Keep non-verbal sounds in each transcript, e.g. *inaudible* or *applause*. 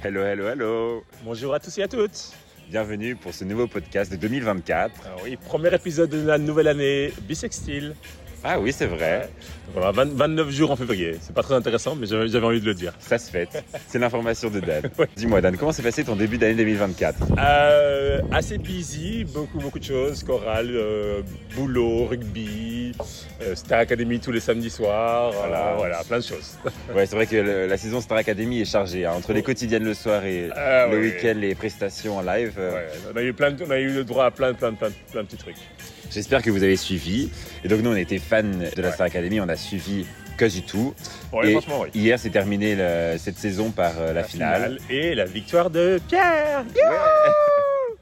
Hello, hello, hello. Bonjour à tous et à toutes. Bienvenue pour ce nouveau podcast de 2024. Alors oui, premier épisode de la nouvelle année bisextile. Ah oui, c'est vrai. Donc voilà, 20 29 jours en février. C'est pas très intéressant, mais j'avais envie de le dire. Ça se fête. C'est l'information de Dan. *laughs* Ouais. Dis-moi, Dan, comment s'est passé ton début d'année 2024 Euh, assez busy, beaucoup beaucoup de choses, chorale, euh, boulot, rugby, euh, Star Academy tous les samedis soirs, voilà, voilà, plein de choses. *laughs* Ouais, c'est vrai que le- la saison Star Academy est chargée. hein. Entre les quotidiennes le soir et Ah, le ouais. week-end, les prestations en live. Ouais, on a eu plein, de- on a eu le droit à plein, plein, plein, plein de petits trucs. J'espère que vous avez suivi. Et donc, nous, on était fans de la Ouais. Star Academy. On a suivi quasi tout. Ouais, et franchement, oui. hier, s'est terminé le- cette saison par euh, la, finale. et la victoire de Pierre.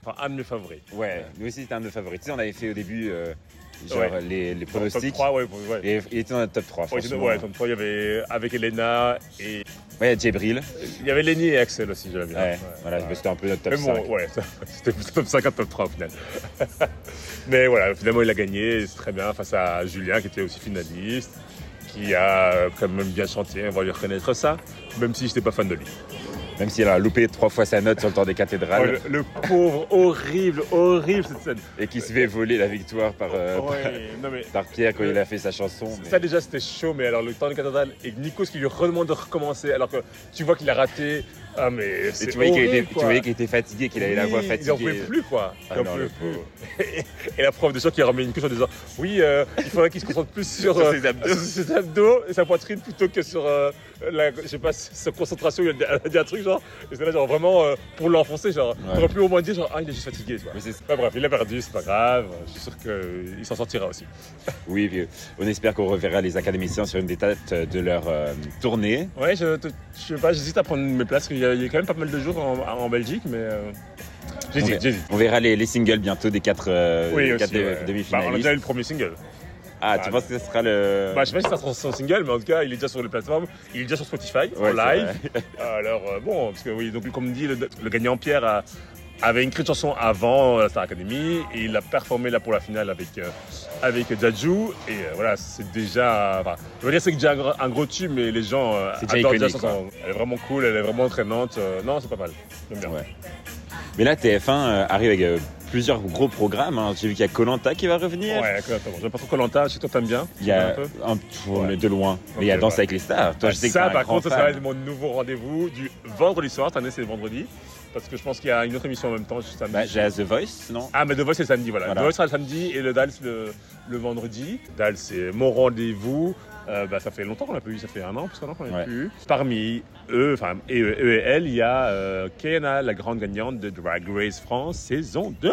Enfin, un de mes favoris. Ouais, nous aussi, c'était un de nos favoris. Tu sais, on avait fait au début euh, genre Ouais. les, les pronostics. 3, ouais, ouais. Et il était dans notre top 3. Ouais, franchement. ouais, top 3, il y avait avec Elena et Ouais, Djibril. il y avait Lenny et Axel aussi, j'aime bien. Ouais, voilà, c'était un peu notre top Mais bon, 5. ouais, *laughs* c'était top 5 à top 3 au final. *laughs* Mais voilà, finalement il a gagné, c'est très bien, face à Julien qui était aussi finaliste, qui a euh, quand même bien chanté, on va lui reconnaître ça, même si je n'étais pas fan de lui. Même s'il a loupé trois fois sa note sur le temps des cathédrales Oh, le, le pauvre, horrible, horrible cette scène. et qui se fait voler la victoire par, euh, Ouais, non mais par Pierre quand il a fait sa chanson. mais- Ça déjà c'était chaud, mais alors le temps de cathédrale et Nikos qui lui redemande de recommencer alors que tu vois qu'il a raté. Ah mais c'est tu voyais qu'il était, tu quoi. voyait qu'il était fatigué, qu'il avait la voix Il fatiguée. en pouvait plus quoi. Ah Il non, le plus. pauvre. *laughs* Et la prof de chant qui remet une couche en disant oui, euh, il faudrait qu'il se concentre plus *laughs* sur, Sur euh, ses abdos. sur ses abdos et sa poitrine plutôt que sur la, je sais pas, sa concentration. Il a dit, elle a dit un truc genre, et c'est là genre vraiment euh, pour l'enfoncer genre. Ouais. T'aurais pu au moins dire genre ah il est juste fatigué. Tu vois. Mais c'est- Enfin, bref, il a perdu, c'est pas grave. Je suis sûr qu'il s'en sortira aussi. *laughs* Oui, puis on espère qu'on reverra les académiciens sur une des dates de leur euh, tournée. Ouais, je, je sais pas, j'hésite à prendre mes places. Il y, a, il y a quand même pas mal de jours en, en Belgique, mais euh, On j'hésite, verra- j'hésite. On verra les, les singles bientôt des quatre, euh, Oui, quatre ouais. Bah, on a demi-finalistes. déjà eu le premier single. Ah, tu Ah, penses que ce sera le. Bah, je sais pas si ça sera son single, mais en tout cas, il est déjà sur les plateformes. Il est déjà sur Spotify, Ouais, en c'est live. *laughs* Alors, euh, bon, parce que oui, donc comme dit, le, le gagnant Pierre a- avait écrit une chanson avant la Star Academy et il a performé là pour la finale avec, euh, avec Jaju. Et euh, voilà, c'est déjà. Enfin, je veux dire, c'est déjà un, gros- un gros tube, mais les gens euh, C'est déjà adorent déjà iconique, chanson. Elle est vraiment cool, elle est vraiment entraînante. Euh, non, c'est pas mal. J'aime bien. Ouais. Mais là, TF1 euh, arrive avec euh, plusieurs gros programmes. hein. J'ai vu qu'il y a Colanta qui va revenir. Ouais, attends, bon, j'aime pas trop Colanta, je sais que toi t'aimes bien. Il y a Un peu. un tour, mais de loin. Mais il y a Danse ouais. avec les stars. Toi, je sais ça, par contre, ça va être mon nouveau rendez-vous du vendredi soir. Cette année, c'est le vendredi. Parce que je pense qu'il y a une autre émission en même temps, samedi. Bah, j'ai The Voice, non? Ah, mais The Voice, c'est samedi, voilà. Voilà. The Voice sera le samedi et le DAL, le, le vendredi. DAL, c'est mon rendez-vous. Euh, bah, ça fait longtemps qu'on l'a pas eu, ça fait un an, plus qu'un an qu'on l'a Ouais. plus eu. Parmi eux, enfin, et, eux eux et elle, il y a euh, Kena, la grande gagnante de Drag Race France, saison 2.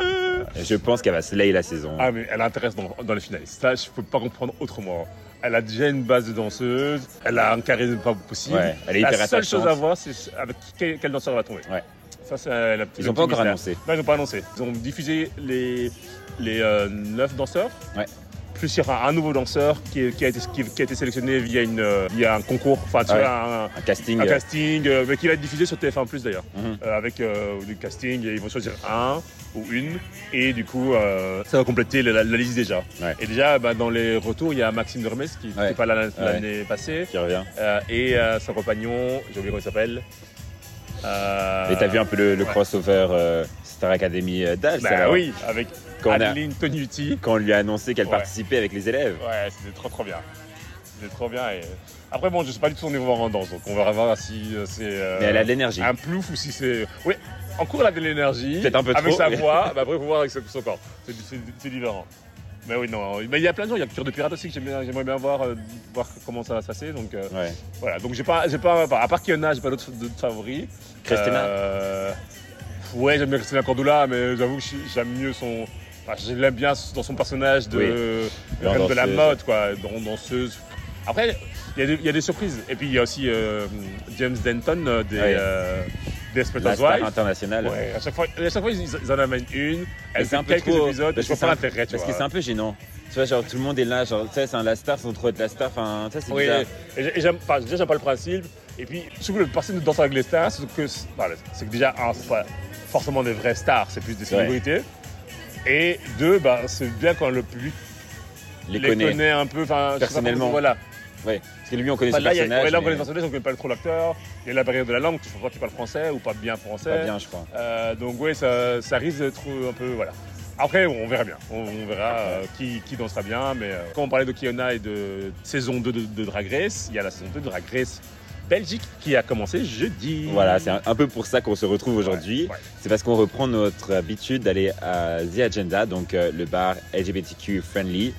Je pense qu'elle va slay la saison. Ah, mais elle intéresse dans, dans les finalistes. Ça, je peux pas comprendre autrement. Elle a déjà une base de danseuse, elle a un charisme pas possible. Ouais, elle est la hyper seule attachante. chose à voir, c'est avec quel, quel danseur elle va tomber. Ouais. Ça, c'est euh, Ils le ont pas encore mystère. annoncé. Non, ils n'ont pas annoncé. Ils ont diffusé les, les euh, 9 danseurs. Ouais. Plus il y aura un nouveau danseur qui, est- qui a, été, qui, qui a été sélectionné via, une, euh, via un concours, enfin tu Ouais. vois, un, Un casting. un casting, euh, mais qui va être diffusé sur TF1 Plus d'ailleurs. Mhm. Avec du casting, et ils vont choisir un ou une, et du coup ça va compléter la, la liste déjà. Ouais. Et déjà bah, dans les retours, il y a Maxime Dermes qui n'était pas là l'année passée, qui revient. et son compagnon, j'ai oublié comment il s'appelle. Euh, Et t'as vu un peu le, le ouais. crossover euh, Star Academy euh, d'Als Bah alors oui, avec quand on, a- Adeline Tognuti. quand on lui a annoncé qu'elle Ouais. participait avec les élèves. Ouais, c'était trop trop bien. C'était trop bien. Et... Après, bon, je sais pas du tout son niveau en danse, donc on verra voir si euh, c'est euh, Mais elle a de l'énergie. un plouf ou si c'est. Oui, en cours, elle a de l'énergie. Peut-être un peu Avec trop, sa mais- voix, bah, après, il faut voir avec son corps. C'est différent. Mais oui, non. Mais il y a plein de gens. Il y a Cure de Pirate aussi que j'aimerais bien voir, euh, voir comment ça va se passer. Donc euh, Ouais. voilà. Donc j'ai pas, j'ai pas, à part Kiona, j'ai pas d'autres favoris. Christina Euh, Ouais, j'aime bien Christina Cordula, mais j'avoue que j'aime mieux son. Enfin, je l'aime bien dans son personnage de, Oui. reine de la mode, quoi, dan- danseuse. Après, il y, a des- y a surprises. Et puis il y a aussi euh, James Denton des, Ouais. Desperate Housewives. internationale. Ouais, à chaque fois, à chaque fois ils, ils en amènent une. Elle c'est fait un peu quelques trop- épisodes. Je que pas un- l'intérêt, tu Parce que vois. c'est un peu gênant. Tu vois, genre tout le monde est là, genre, tu sais, c'est un la star, c'est trop être la star, enfin, tu sais, c'est Oui, bizarre. et j'ai- et j'aime pas, déjà j'aime pas le principe. Et puis, surtout le principe de danser avec les stars, c'est que, voilà, c'est que déjà, un, c'est pas forcément des vraies stars, c'est plus des célébrités. Et deux, bah, c'est bien quand le public Les les connaît. connaît un peu, je pas Personnellement. comment- voilà. Ouais. Que lui, on connaît son a- personnage. ouais, là, on mais connaît le personnage, on connaît pas trop l'acteur. Il y a la barrière de la langue, tu vois tu parles français ou pas bien français. Pas bien, je crois. Euh, donc oui, ça, ça risque d'être un peu... Voilà. Après, on verra bien. On, on verra euh, qui, qui dansera bien. Mais euh, quand on parlait de Kiona et de saison 2 de, de Drag Race, il y a la saison 2 de Drag Race Belgique qui a commencé jeudi. Voilà, c'est un, un peu pour ça qu'on se retrouve aujourd'hui. Ouais, ouais. C'est parce qu'on reprend notre habitude d'aller à The Agenda, donc euh, le bar LGBTQ friendly,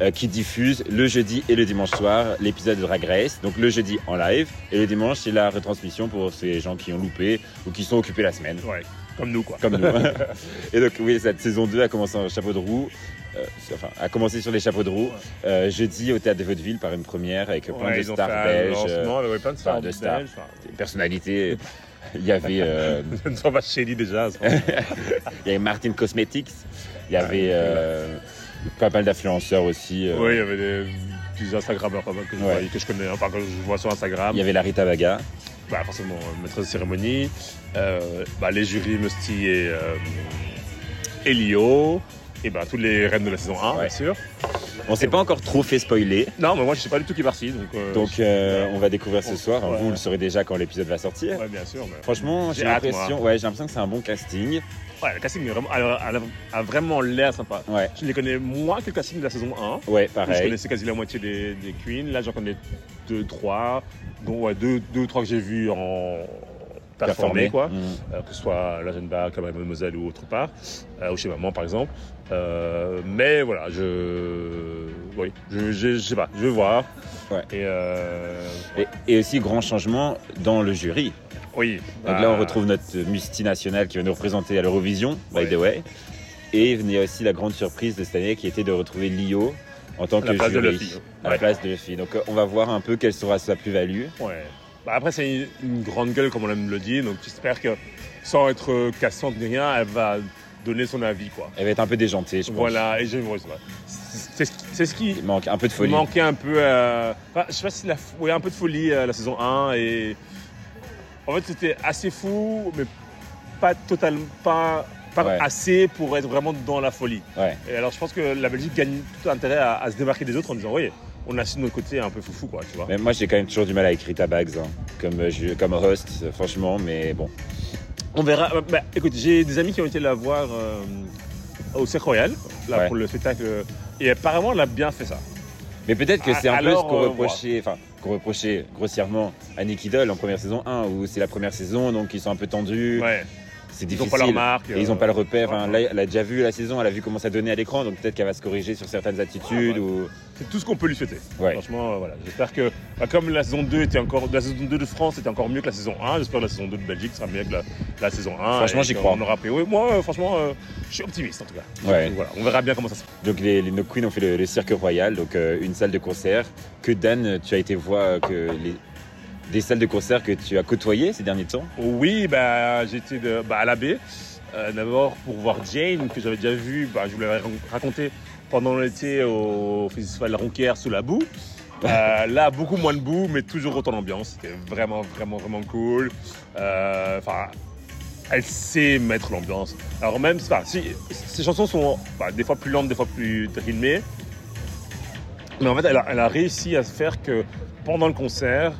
euh, qui diffuse le jeudi et le dimanche soir l'épisode de Drag Race. Donc le jeudi en live et le dimanche c'est la retransmission pour ces gens qui ont loupé ou qui sont occupés la semaine, Ouais, comme nous quoi. comme nous. *laughs* *laughs* et donc oui, cette saison 2 a commencé en chapeau de roue. euh, enfin, a commencé sur les chapeaux de roue euh, jeudi au théâtre de Vaudeville par une première avec plein Ouais, de stars belges, ouais, plein de stars, de stars. belges, enfin, des personnalités. Il y avait euh, Je ne sens pas Shelly déjà. *laughs* Il y avait Martin Cosmetics, il y avait pas mal d'influenceurs aussi. euh, Oui, il y avait des petits Instagrammeurs pas mal que je, Ouais. voyais, que je connais, enfin que je vois sur Instagram. Il y avait Larita Vaga. Bah, forcément, euh, maîtresse de cérémonie, euh, bah, les jurys Musty et, euh, et bah, toutes les reines de la saison 1, Ouais. bien sûr. On s'est pas encore trop fait spoiler, Non, mais moi je sais pas du tout qui est parti, donc. euh, donc euh, on va découvrir ce soir. Ouais. Vous le saurez déjà quand l'épisode va sortir. Ouais, bien sûr. Mais... Franchement, j'ai J'ai hâte, l'impression, ouais, j'ai l'impression que c'est un bon casting. Ouais, le casting a, vraiment l'air sympa. Ouais, Je les connais moins que le casting de la saison 1. ouais, Je pareil. connaissais quasi la moitié des, des queens. Là, j'en connais deux, trois. Dont ouais, deux, deux ou trois que j'ai vus en performer, quoi. Mm. Euh, que ce soit la Jeune Bar, comme à Mademoiselle ou autre part, euh, ou chez Maman par exemple. Euh, mais voilà, je. Oui, je, je, je sais pas, je vais voir. Ouais. Et, Et, et aussi grand changement dans le jury. oui. Donc bah, là, on retrouve notre multinationale qui va nous représenter à l'Eurovision, by the way. Et il y a aussi la grande surprise de cette année qui était de retrouver Lio en tant À la que de. Luffy. À la Ouais. place de Luffy. Donc on va voir un peu quelle sera sa plus-value. Ouais. Bah, après, c'est une, une grande gueule, comme on aime le dire. Donc j'espère que sans être euh, cassante ni rien, elle va donner son avis, quoi. Elle va être un peu déjantée, je pense. Voilà, et j'aime c'est. C'est ce qui- Il manque un peu de folie. manquait un peu. euh, enfin, je sais pas si la, ouais, un peu de folie euh, la saison 1 et en fait c'était assez fou, mais pas totalement, pas, pas Ouais. assez pour être vraiment dans la folie. Ouais. Et alors je pense que la Belgique gagne tout intérêt à, à se démarquer des autres en disant oui, on a su de notre côté un peu foufou quoi, tu vois. Mais moi, j'ai quand même toujours du mal avec Rita Bags hein, comme, euh, ju- comme host, euh, franchement. Mais bon, On verra. Euh, bah, écoute, j'ai des amis qui ont été la voir euh, au Cirque Royal là, Ouais. pour le spectacle et apparemment elle a bien fait ça. mais peut-être que c'est un Alors, peu ce qu'on reprochait, enfin, qu'on reprochait grossièrement à Nicky Doll en première saison 1, où c'est la première saison, donc ils sont un peu tendus. Ouais. C'est Ils difficile. n'ont pas leur marque. Et ils n'ont euh, pas le repère. Enfin, ouais. là, elle a déjà vu la saison, elle a vu comment ça donnait à l'écran, donc peut-être qu'elle va se corriger sur certaines attitudes. Ouais, ou... C'est tout ce qu'on peut lui souhaiter. Ouais. Franchement, euh, voilà. J'espère que, bah, comme la saison 2 était encore, la saison 2 de France était encore mieux que la saison 1, j'espère que la saison 2 de Belgique sera mieux que la, la saison 1. Franchement, j'y crois. aura pris. Oui, moi, euh, franchement, euh, je suis optimiste en tout cas. Ouais. Donc, voilà, on verra bien comment ça se passe. Donc les, les- nos queens ont fait le, le Cirque Royal, donc euh, une salle de concert. Que Dan, tu as été voir que les, des salles de concert que tu as côtoyées ces derniers temps. Oui, bah, j'étais bah, à la baie. euh, D'abord pour voir Jane, que j'avais déjà vu, bah, je vous l'avais raconté pendant l'été au Festival Ronquière sous la boue. *laughs* Euh, là, beaucoup moins de boue, mais toujours autant d'ambiance. C'était vraiment, vraiment, vraiment cool. Euh, elle sait mettre l'ambiance. Alors même, si, ces chansons sont bah, des fois plus lentes, des fois plus rythmées. Mais en fait, elle a, elle a réussi à faire que pendant le concert,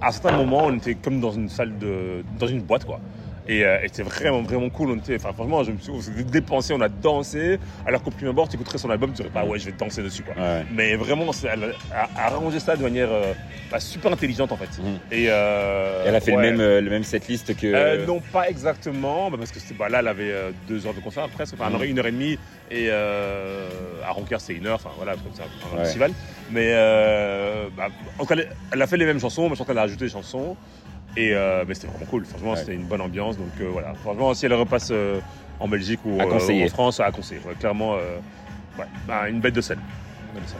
à certains moments, on était comme dans une salle de, dans une boîte, quoi. Et, euh, et c'était vraiment, vraiment cool. On était, enfin, franchement, je me suis on s'est dépensé, on a dansé. Alors qu'au prime abord, tu écouterais son album, tu dirais, bah ouais, je vais danser dessus, quoi. Ouais. Mais vraiment, c'est- elle a, arrangé ça de manière euh, bah, super intelligente, en fait. Mhm. Et euh, Elle a fait ouais. le même, euh, le même setlist que. Euh, non, pas exactement, bah, parce que bah, là, elle avait deux heures de concert presque, enfin, Mhm. une heure et demie, et euh, à Ronquière, c'était une heure, enfin voilà, comme ça, un Ouais. festival. Mais euh, bah, en tout cas, elle, elle a fait les mêmes chansons, mais je pense qu'elle a ajouté des chansons, et euh, mais c'était vraiment cool, franchement, Ouais. c'était une bonne ambiance, donc euh, voilà. Franchement, si elle repasse euh, en Belgique ou euh, conseiller. en France, à conseiller, ouais, clairement, ouais, bah, une bête de scène. Une bête de scène.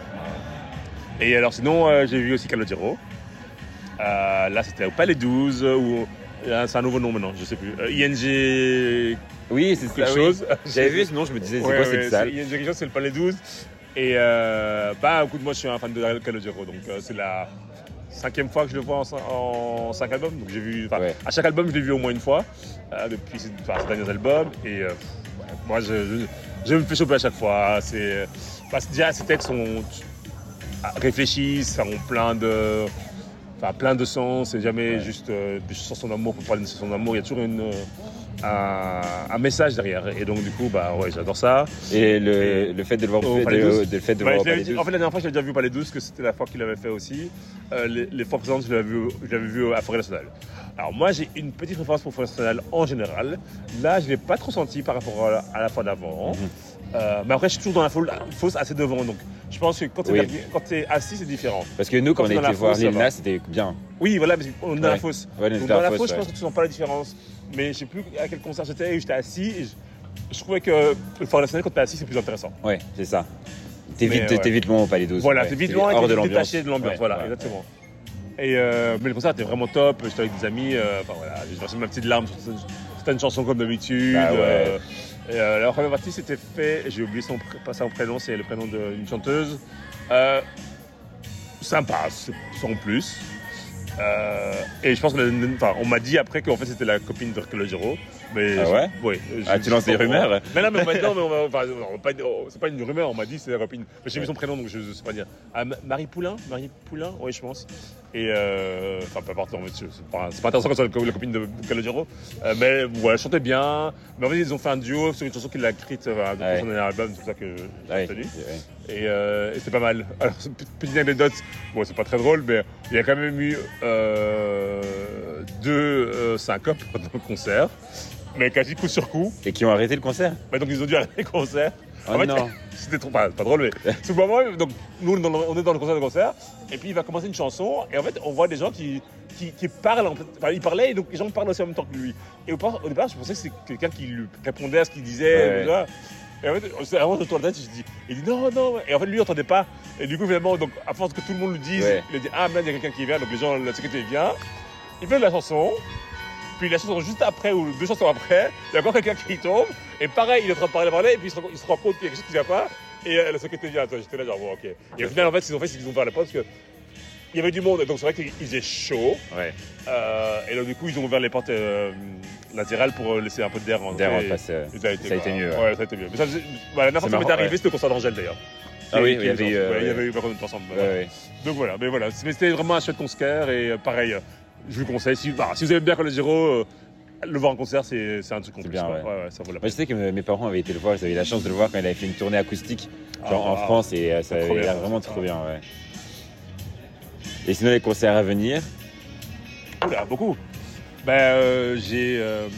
Et alors, sinon, j'ai vu aussi Calogero. Là, c'était au Palais 12, ou là, c'est un nouveau nom maintenant, je sais plus. ING Oui, c'est quelque ça. oui. chose. *laughs* J'avais vu, sinon je me disais, c'est quoi cette salle ING quelque chose, c'est le Palais 12. Et bah, écoute, moi, je suis un fan de Calogero, donc c'est la cinquième fois que je le vois en, cin- en cinq albums. Donc j'ai vu, Ouais. à chaque album, je l'ai vu au moins une fois euh, depuis ses derniers albums. Et euh, ouais, moi, je, je, je me fais choper à chaque fois. C'est, bah, déjà, ses textes sont, réfléchis, ça ont plein de, plein de sens. C'est jamais juste euh, des chansons d'amour pour parler de chansons d'amour. Il y a toujours une, un, un message derrière. Et donc, du coup, bah, ouais, j'adore ça. Et le, le fait de le voir Au au Palais de, 12. de- le fait de le Ouais, voir au je l'avais Palais dit- 12. en fait, la dernière fois, je l'avais déjà vu au Palais 12, que c'était la fois qu'il l'avait fait aussi. Euh, les, les fois précédentes, je l'avais vu, je vu à Forêt Nationale. Alors, moi, j'ai une petite préférence pour Forêt Nationale en général. Là, je ne l'ai pas trop senti par rapport à, à la fois d'avant. Mhm. Euh, mais après, je suis toujours dans la foule- fosse assez devant. Donc, je pense que quand tu Oui. es, assis, c'est différent. Parce que nous, quand Quand on était voir Lil. Nas, c'était bien. Oui, voilà, parce qu'on est dans la fosse. Ouais, Donc, dans la fosse, je pense que tu sens pas la différence. Mais je sais plus à quel concert j'étais et j'étais assis. Et je, je trouvais que le Forêt Nationale, quand tu es assis, c'est plus intéressant. Ouais, c'est ça. T'es vite, ouais. t'es vite loin au Palais 12. Voilà, ouais. t'es vite T'es loin, hors t'es détaché de l'ambiance. Ouais, voilà, exactement. Et euh, mais le concert était vraiment top. J'étais avec des amis. euh, Enfin voilà, j'ai versé ma petite larme sur certaines- chansons comme d'habitude. Bah ouais. euh, et, la première partie, c'était fait. J'ai oublié son, son prénom, c'est le prénom d'une chanteuse. Sympa, sans plus. Euh, et je pense que, la- enfin, on m'a dit après qu'en fait c'était la copine de Calogero. Mais Ah ouais ouais, Ah, tu lances des rumeurs? Mais non, mais maintenant, mais on va- enfin, non, pas- oh, c'est pas une rumeur, on m'a dit c'est la copine. Mais J'ai mis son prénom donc je ne sais pas dire. Ah, Ma- Marie Poulain? Marie Poulain Oui, je pense. Et euh, enfin, peu importe, fait, c'est pas, c'est pas intéressant quand c'est la copine de Calogero. Euh, mais ouais, elle chantait bien. Mais en fait, ils ont fait un duo sur une chanson qu'il a écrite euh, dans Ouais. son dernier album, c'est pour ça que j'ai ouais. Et, euh, et c'était pas mal. Alors, c'est petite anecdote, bon, c'est pas très drôle, mais il y a quand même eu euh, deux syncopes pendant le concert, mais quasi coup sur coup. Et qui ont arrêté le concert Mais donc ils ont dû arrêter le concert. Oh En fait, non *laughs* C'était trop pas, pas drôle, mais *laughs* c'est le moment. Donc nous on est, dans le, concert de concert, et puis il va commencer une chanson, et en fait on voit des gens qui, qui, qui parlent. En fait, enfin, il parlait, et donc les gens parlent aussi en même temps que lui. Et au, départ- au départ, je pensais que c'était quelqu'un qui lui répondait à ce qu'il disait. Ouais, tout. Et en fait, c'est vraiment de tourne la tête, je dis, il dit non, non. Et en fait, lui, il n'entendait pas. Et du coup, finalement, donc, à force que tout le monde le dise, Ouais. il a dit, ah, mais il y a quelqu'un qui vient. Donc, les gens, la sécurité vient. Il fait de la chanson. Puis la chanson juste après, ou deux chansons après, il y a encore quelqu'un qui tombe. Et pareil, il est en train de parler, parler, et puis il se rend, il se rend compte qu'il y a quelque chose qui ne vient pas. Et euh, la sécurité vient. Attends, J'étais là, genre, bon, ok. Et au final, en fait, ce qu'ils ont fait, c'est qu'ils ont ouvert la porte parce que il y avait du monde. Donc, c'est vrai qu'il faisait chaud. Ouais, Euh, et donc, du coup, ils ont ouvert les portes euh, latérales pour laisser un peu d'air en d'air et ça a été, Ça a été mieux, ouais. Ouais, ça a été mieux. Mais ça, bah, la dernière fois ça m'était arrivé, ouais. c'était au concert d'Angèle d'ailleurs. Ah oui, il y avait eu, il y avait eu par contre ensemble. Donc voilà, mais voilà. C'était vraiment un chouette concert et pareil, je vous conseille. Si, bah, si vous aimez bien Calogero, euh, le voir en concert, c'est un truc quoi. ouais. ouais, ouais, ça vaut la Moi, peine. je sais que mes parents avaient été le voir, ils avaient eu la chance de le voir quand il avait fait une tournée acoustique genre Ah, en. France et euh, ça avait l'air vraiment trop bien. Ouais. Et sinon, les concerts à venir? Oula, beaucoup. Ben, euh, j'ai. euh,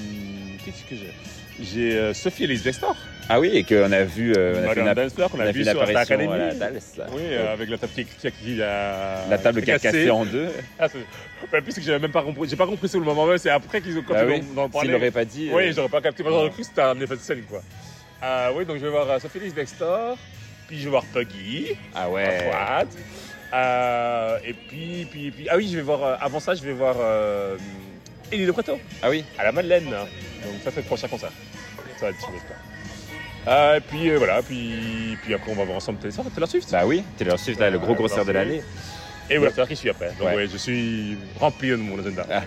Qu'est-ce que j'ai? J'ai euh, Sophie Elise Dexter, Ah oui, et qu'on a vu, euh, on a Madame on a, a vu sur Star apparition Academy. à la Dallas. là. Oui, euh, avec la table qui, qui, qui a. La table qui a cassé en deux. Ah, c'est- ben, plus c'est que j'avais même pas compris. J'ai pas compris sur le moment même, c'est après qu'ils ont quand Ah ils oui, ont parlé. l'aurait pas dit. Oui, euh, j'aurais pas capté. Moi, j'aurais cru que c'était un effet de scène, quoi. Euh, oui, donc je vais voir euh, Sophie Dexter, puis je vais voir Puggy, Ah ouais. Fouad. Euh, et puis, puis, puis, ah oui, je vais voir, euh, avant ça, je vais voir euh, Elie de Preto, Ah oui. à la Madeleine. Donc ça, c'est le prochain concert. Ça va être chouette. Euh, et puis euh, voilà, puis, puis après on va voir ensemble Taylor Taylor Swift. Bah oui, Taylor Swift, là, le gros concert de l'année. Et voilà, Taylor qui suit après. Donc Ouais. ouais, je suis rempli de mon agenda. Ah.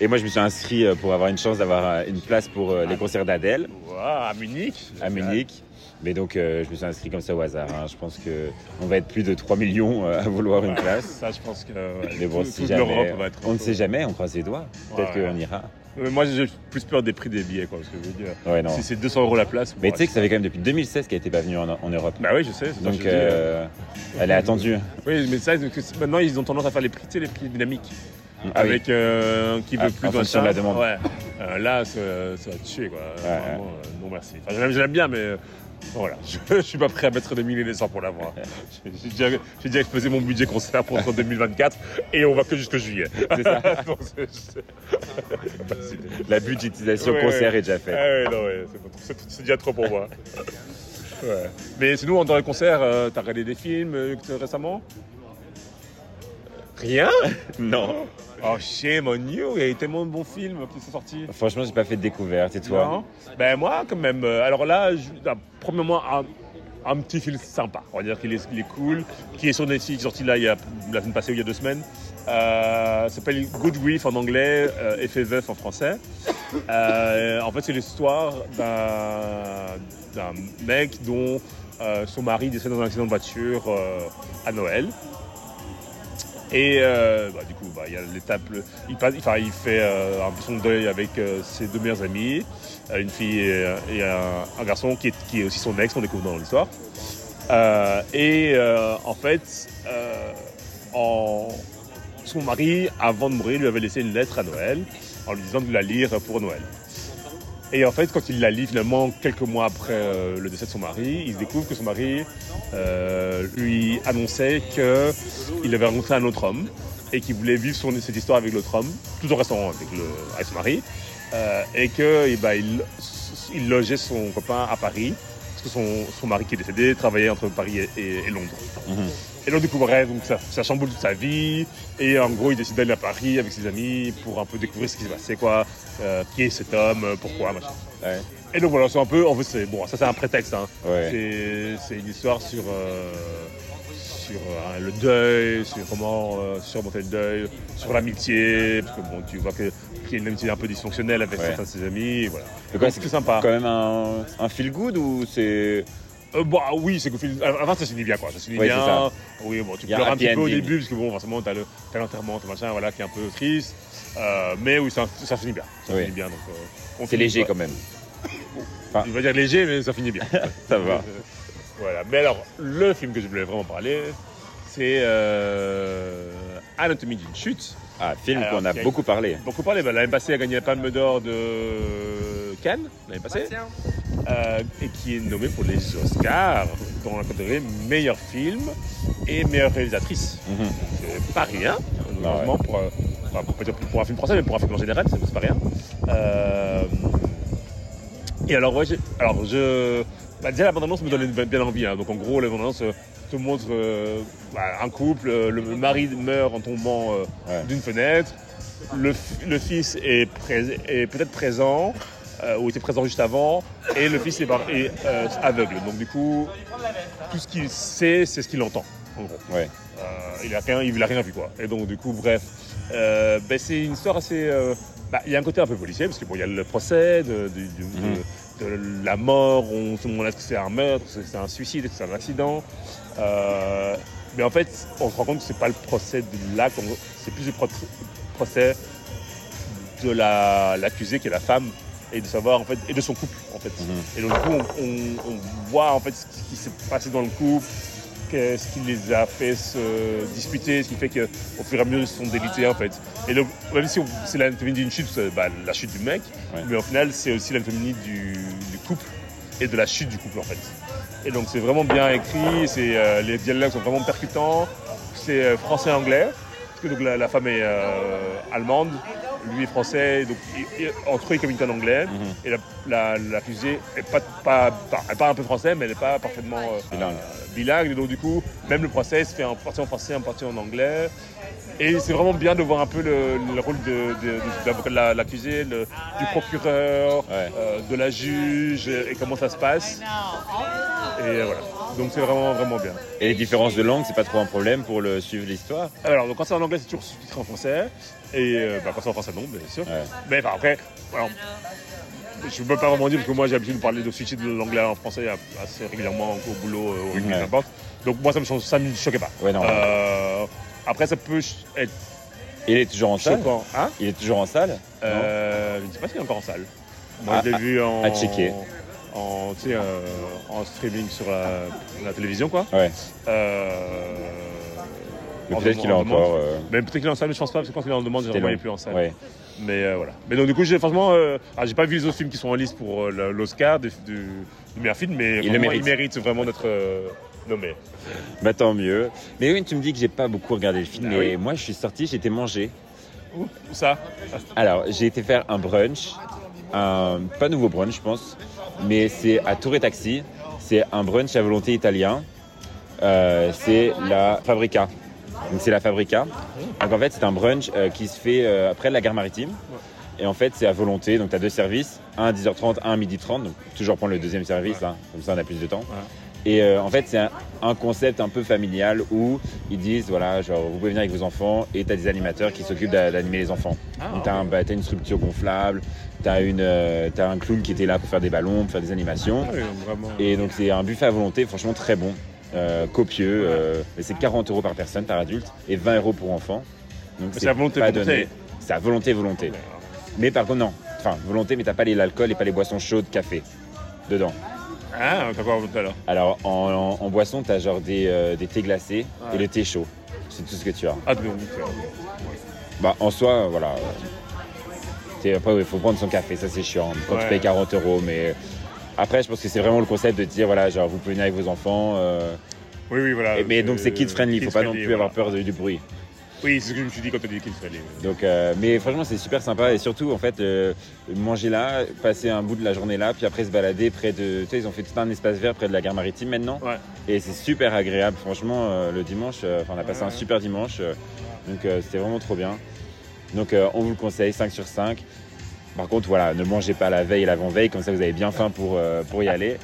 Et moi, je me suis inscrit euh, pour avoir une chance d'avoir euh, une place pour euh, les Ah. concerts d'Adèle Wow, à Munich. à Munich. Mais donc, euh, je me suis inscrit comme ça au hasard. hein. Je pense que on va être plus de 3 millions euh, à vouloir une place. Ça, je pense que ouais, Mais bon, tout- si jamais, l'Europe va être. on ne sait jamais, on croise les doigts. Peut-être Ouais. qu'on ira. Mais Moi, j'ai plus peur des prix des billets, quoi. Parce que je veux dire, Ouais, non. si c'est 200 euros la place. Mais tu sais que ça fait quand même depuis 2016 qu'elle n'était pas venue en, en Europe. Bah oui, je sais. Donc, je euh, elle est attendue. Oui, mais ça, que- maintenant, ils ont tendance à faire les prix, tu sais, les prix dynamiques. Ah oui. avec euh, qui veut Ah, plus en fonction de la demande. Ouais. Euh, là, ça, ça va te tuer, quoi. Ouais, Vraiment, euh, non, merci. Enfin, l'aime- je l'aime bien, mais euh, voilà. *laughs* Je, je suis pas prêt à mettre des milliers et des cents pour l'avoir. *laughs* J'ai déjà, exposé mon budget concert pour entre 2024 et on va que jusqu'au juillet. C'est ça. *laughs* La budgétisation Ouais, concert ouais. est déjà Ah faite. ouais, c'est, déjà trop pour moi. Mais sinon, dans les concerts, euh, t'as regardé des films euh, récemment? Rien *laughs* Non. Oh, shame on you, il y a eu tellement de bons films qui sont sortis. Franchement, j'ai pas fait de découverte. Et toi Non Ben moi, quand même. euh, Alors là, je, ah, premièrement, un, un petit film sympa. On va dire qu'il est, cool, qui est sur Netflix, qui est sorti là il y a, la semaine passée ou il y a deux semaines. Euh, ça s'appelle Good Grief en anglais, euh, Effet veuf en français. Euh, en fait, c'est l'histoire d'un, mec dont son mari décède dans un accident de voiture à Noël. Et euh, bah, du coup, bah, il y a l'étape, il, enfin, il fait euh, un son deuil avec euh, ses deux meilleurs amis, euh, une fille et, et un, garçon qui est, qui est aussi son ex, on découvre dans l'histoire. Euh, et euh, en fait, euh, en- son mari, avant de mourir, lui avait laissé une lettre à Noël en lui disant de la lire pour Noël. Et en fait, quand il la lit finalement quelques mois après euh, le décès de son mari, il découvre que son mari euh, lui annonçait qu'il avait rencontré un autre homme et qu'il voulait vivre son, cette histoire avec l'autre homme, tout en restant avec, le, avec son mari, euh, et que eh ben, il, il logeait son copain à Paris, parce que son, son mari qui est décédé travaillait entre Paris et, Londres. Mhm. Et donc, du coup, bref, donc ça, ça chamboule toute sa vie. Et en gros, il décide d'aller à Paris avec ses amis pour un peu découvrir ce qui s'est passé, quoi. Euh, qui est cet homme, euh, pourquoi, machin. Ouais. Et donc voilà, c'est un peu, en fait, bon, ça c'est un prétexte. Hein. Ouais. C'est, une histoire sur, euh, sur le deuil, sur comment euh, surmonter le deuil, sur l'amitié, parce que bon, tu vois que qu'il y a une amitié un peu dysfonctionnelle avec Ouais. certains de ses amis, voilà. C'est sympa. Quand même un, un feel good ou c'est. Euh, bon, ah oui, c'est que avant ça finit bien quoi, ça finit Ouais, bien. Oui, bon, tu pleures un petit peu au ending. début parce que bon, forcément t'as le t'as l'enterrement, t'as machin, voilà, qui est un peu triste. Euh, mais oui, ça, ça finit bien, ça Oui. finit bien. Donc, euh, on C'est léger pas- quand même. Il va dire léger, mais ça finit bien. *laughs* Ça va. Euh, *laughs* voilà. Mais alors, le film que je voulais vraiment parler, c'est euh, Anatomie d'une chute. Ah, film qu'on a a- beaucoup parlé. Beaucoup parlé. bah, l'année passée, il a gagné la Palme d'Or de Cannes, l'année passée, euh, et qui est nommé pour les Oscars dans la catégorie meilleur film et meilleure réalisatrice. Mhm. C'est pas rien, Non, heureusement, pour, enfin, pour, un film français, mais pour un film en général, c'est pas rien. Euh, et alors, ouais, alors je. Bah, déjà, la bande-annonce me donne bien envie. hein. Donc, en gros, la bande-annonce euh, te montre euh, bah, un couple, le mari meurt en tombant Ouais. d'une fenêtre, le, fils est peut-être présent, euh, ou était présent juste avant, et le fils est, bar- est, euh, aveugle. Donc, du coup, tout ce qu'il sait, c'est ce qu'il entend, en gros. Ouais. Euh, il a rien, il a rien vu quoi. Et donc du coup, bref, euh, ben, c'est une histoire assez. bah, il y a un côté un peu policier parce que bon, il y a le procès de, Mhm. de- la mort. On se demande est-ce que c'est un meurtre, est-ce que c'est un suicide, est-ce que c'est un accident. Mais en fait, on se rend compte que c'est pas le procès de l'acte, on- c'est plus le pro- procès de la- l'accusé qui est la femme et de savoir en fait et de son couple en fait. Mhm. Et donc du coup, on, on- on voit en fait ce qui, s'est passé dans le couple, qu'est-ce qui les a fait se disputer, ce qui fait qu'au fur et à mesure ils se sont délités en fait. Et donc, même si c'est l'anatomie d'une chute, c'est bah, la chute du mec, Ouais. mais au final c'est aussi l'anatomie du, du couple et de la chute du couple en fait. Et donc c'est vraiment bien écrit, c'est, euh, les dialogues sont vraiment percutants, c'est euh, français-anglais, parce que donc, la, la femme est euh, allemande, lui est français, donc il- il- entre eux ils communiquent en anglais, Mhm. et la- la- l'accusée est pas, pas, pas- elle parle un peu français, mais elle n'est pas parfaitement euh, Bilingue. euh, bilingue, et donc du coup, même le procès se fait en partie en français, en partie en anglais. Et c'est vraiment bien de voir un peu le, le rôle de, de- de l'avocat de la- l'accusé, le- du procureur, Ouais. euh, de la juge, et comment ça se passe. Et euh, voilà. Donc c'est vraiment, vraiment bien. Et les différences de langue, c'est pas trop un problème pour le suivre l'histoire? Alors, donc, quand c'est en anglais, c'est toujours sous-titré en français. Et euh, bah, quand c'est en français, non, bien sûr. Ouais. Mais après, alors, je ne peux pas vraiment dire parce que moi j'ai l'habitude de parler de switcher de l'anglais en français assez régulièrement au boulot, euh, au rugby, Ouais. n'importe. Donc moi ça me, ça me choquait pas. Ouais, non. Euh, après, ça peut être Il est toujours en salle? Hein? Il est toujours en salle? Euh, je ne sais pas s'il est encore en salle. Moi, À- je l'ai vu en, à checker. En, euh, en streaming sur la, la télévision, quoi. Ouais. Euh, Mais peut-être qu'il est encore. euh, Mais peut-être qu'il est en salle, mais je pense pas, parce que quand il est en demande, je ne plus en salle. Ouais. Mais euh, voilà. Mais donc du coup, j'ai franchement, euh, alors, j'ai pas vu les autres films qui sont en liste pour l'Oscar du, meilleur film, mais Il mérite. il mérite vraiment d'être nommé. Bah tant mieux. Mais oui, tu me dis que j'ai pas beaucoup regardé le film, Ah mais oui. moi je suis sorti, j'ai été manger. Où, où ça? Alors, j'ai été faire un brunch, un pas nouveau brunch, je pense, mais c'est à Tour et Taxi. C'est un brunch à volonté italien. Euh, c'est la Fabrica. Donc c'est la Fabrica. Donc en fait, c'est un brunch euh, qui se fait euh, après la gare maritime. Et en fait, c'est à volonté. Donc tu as deux services, un à 10h30, un à 12h30. Donc toujours prendre le deuxième service, hein, comme ça on a plus de temps. Et euh, en fait, c'est un, un concept un peu familial où ils disent voilà, genre, vous pouvez venir avec vos enfants et tu as des animateurs qui s'occupent d'a- d'animer les enfants. Ah, Donc, tu as, une structure gonflable, T'as une, euh, un clown qui était là pour faire des ballons, pour faire des animations. Ah oui. Et donc c'est un buffet à volonté, franchement très bon, euh, copieux. euh, mais c'est 40 euros par personne, par adulte, et 20 euros pour enfant. Donc c'est à volonté, pas volonté. C'est à volonté, volonté. Mais par contre non, enfin volonté, mais t'as pas les- l'alcool et pas les boissons chaudes, café dedans. Ah, t'as quoi tout à l'heure Alors en, en- en boisson, t'as genre des, euh, des thés glacés et Ouais. le thé chaud. C'est tout ce que tu as. Ah, donc, euh, Bah en soi, euh, voilà. Après, il faut prendre son café, ça c'est chiant. Quand tu payes 40 euros, mais après, je pense que c'est vraiment le concept de dire voilà, genre vous pouvez venir avec vos enfants. euh, Oui, oui, voilà. et- mais donc c'est euh, kids friendly, il faut pas non plus avoir peur de- du bruit. Oui, c'est ce que je me suis dit quand t'as dit kids friendly. Donc, euh, mais franchement, c'est super sympa et surtout, en fait, euh, manger là, passer un bout de la journée là, puis après se balader près de. Tu sais, ils ont fait tout un espace vert près de la gare maritime maintenant. Ouais. Et c'est super agréable, franchement, euh, le dimanche. euh, Enfin, on a passé Ouais. un super dimanche. euh, donc, euh, c'était vraiment trop bien. Donc, euh, on vous le conseille, 5 sur 5. Par contre, voilà, ne mangez pas la veille et l'avant-veille, comme ça vous avez bien faim pour, euh, pour y aller.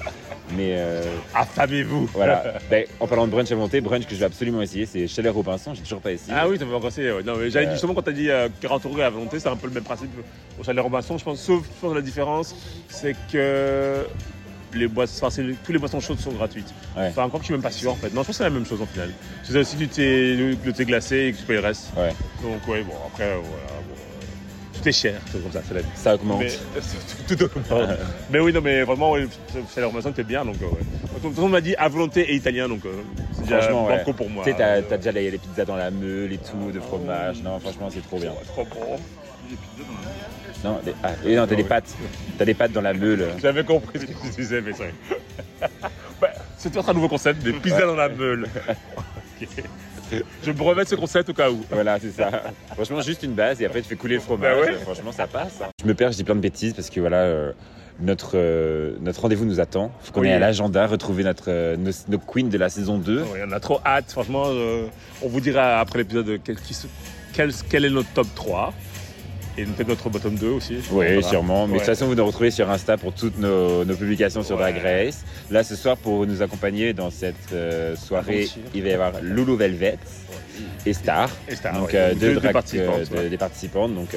Mais euh, Affamez-vous voilà, *laughs* Ben, en parlant de brunch à volonté, brunch que je vais absolument essayer, c'est Chalet Robinson, j'ai toujours pas essayé. Ah oui, ça m'a encore ouais. Non, mais j'avais Euh, dit justement quand t'as dit euh, 40 euros à volonté, c'est un peu le même principe au chalet Robinson, je pense. Sauf, je pense que la différence, c'est que les boissons, enfin, tous les boissons chaudes sont gratuites. Ouais. Enfin, encore que je suis même pas sûr en fait. Non, je pense que c'est la même chose en final. C'est aussi du thé, glacé et que tu payes le reste. Ouais. Donc, ouais, bon, après, voilà. Euh, tout est cher, c'est comme ça, c'est la vie. Ça augmente. Mais, tout, *laughs* tout augmente. mais oui, non, mais vraiment, ouais, c'est la Robinson t'es bien. Donc, euh, ouais. Tout le monde m'a dit à volonté et italien, donc euh, c'est déjà ouais. pour moi. Tu sais, t'as Euh, déjà les, les pizzas dans la meule et tout, de fromage. Non, franchement, c'est trop bien. Trop bon. Non, des- ah, et non t'as des pâtes. T'as des pâtes dans la meule. J'avais compris ce que tu disais, mais c'est bah, *laughs* C'est peut-être un nouveau concept, des pizzas dans la meule. *laughs* Ok. Je me remets ce concept au cas où. Voilà, c'est ça. Franchement, juste une base et après tu fais couler le fromage. Bah ouais. Franchement, ça passe. hein. Je me perds, je dis plein de bêtises parce que voilà, euh, notre, euh, notre rendez-vous nous attend. Faut qu'on Oui. ait à l'agenda, retrouver notre, euh, nos, nos queens de la saison 2. Ouais, on a trop hâte, franchement. on vous dira après l'épisode quel, quel, quel est notre top 3. Et peut-être notre bottom 2 aussi. Oui, sûrement. Mais de toute façon, vous nous retrouvez sur Insta pour toutes nos, nos publications sur Ouais. Drag Race. Là, ce soir, pour nous accompagner dans cette euh, soirée, il va y avoir Loulou Velvet et Star. Et Star, donc euh, Deux- deux, drag- participantes, euh, des participantes. Donc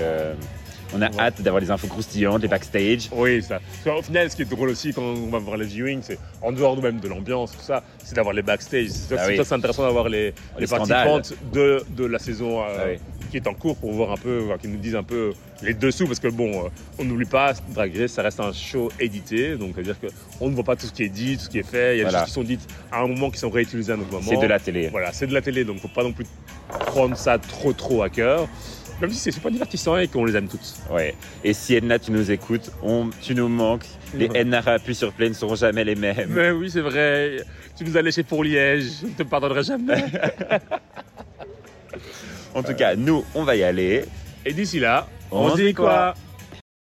on a Ouais. hâte d'avoir les infos croustillantes, les backstage. Oui, ça. Qu'au final, ce qui est drôle aussi quand on va voir les viewings, c'est en dehors même de l'ambiance, tout ça, c'est d'avoir les backstage. C'est Ah c'est- oui. intéressant d'avoir les, les, participantes de, de la saison euh, Ah oui. Qui est en cours pour voir un peu, enfin, qu'ils nous disent un peu les dessous, parce que bon, euh, on n'oublie pas, Drag Race, ça reste un show édité, donc ça veut dire qu'on ne voit pas tout ce qui est dit, tout ce qui est fait. Il y a Voilà. des choses qui sont dites à un moment qui sont réutilisées à un autre moment. C'est de la télé. Voilà, c'est de la télé, donc faut pas non plus prendre ça trop trop à cœur. Même si c'est super divertissant et qu'on les aime toutes. Ouais. Et si Edna, tu nous écoutes, on, tu nous manques. Les Ouais. Edna Rapu sur Play ne seront jamais les mêmes. Mais oui, c'est vrai. Tu nous as léché pour Liège. Je ne te pardonnerai jamais. *laughs* En tout cas, nous, on va y aller. Et d'ici là, On on, se dit quoi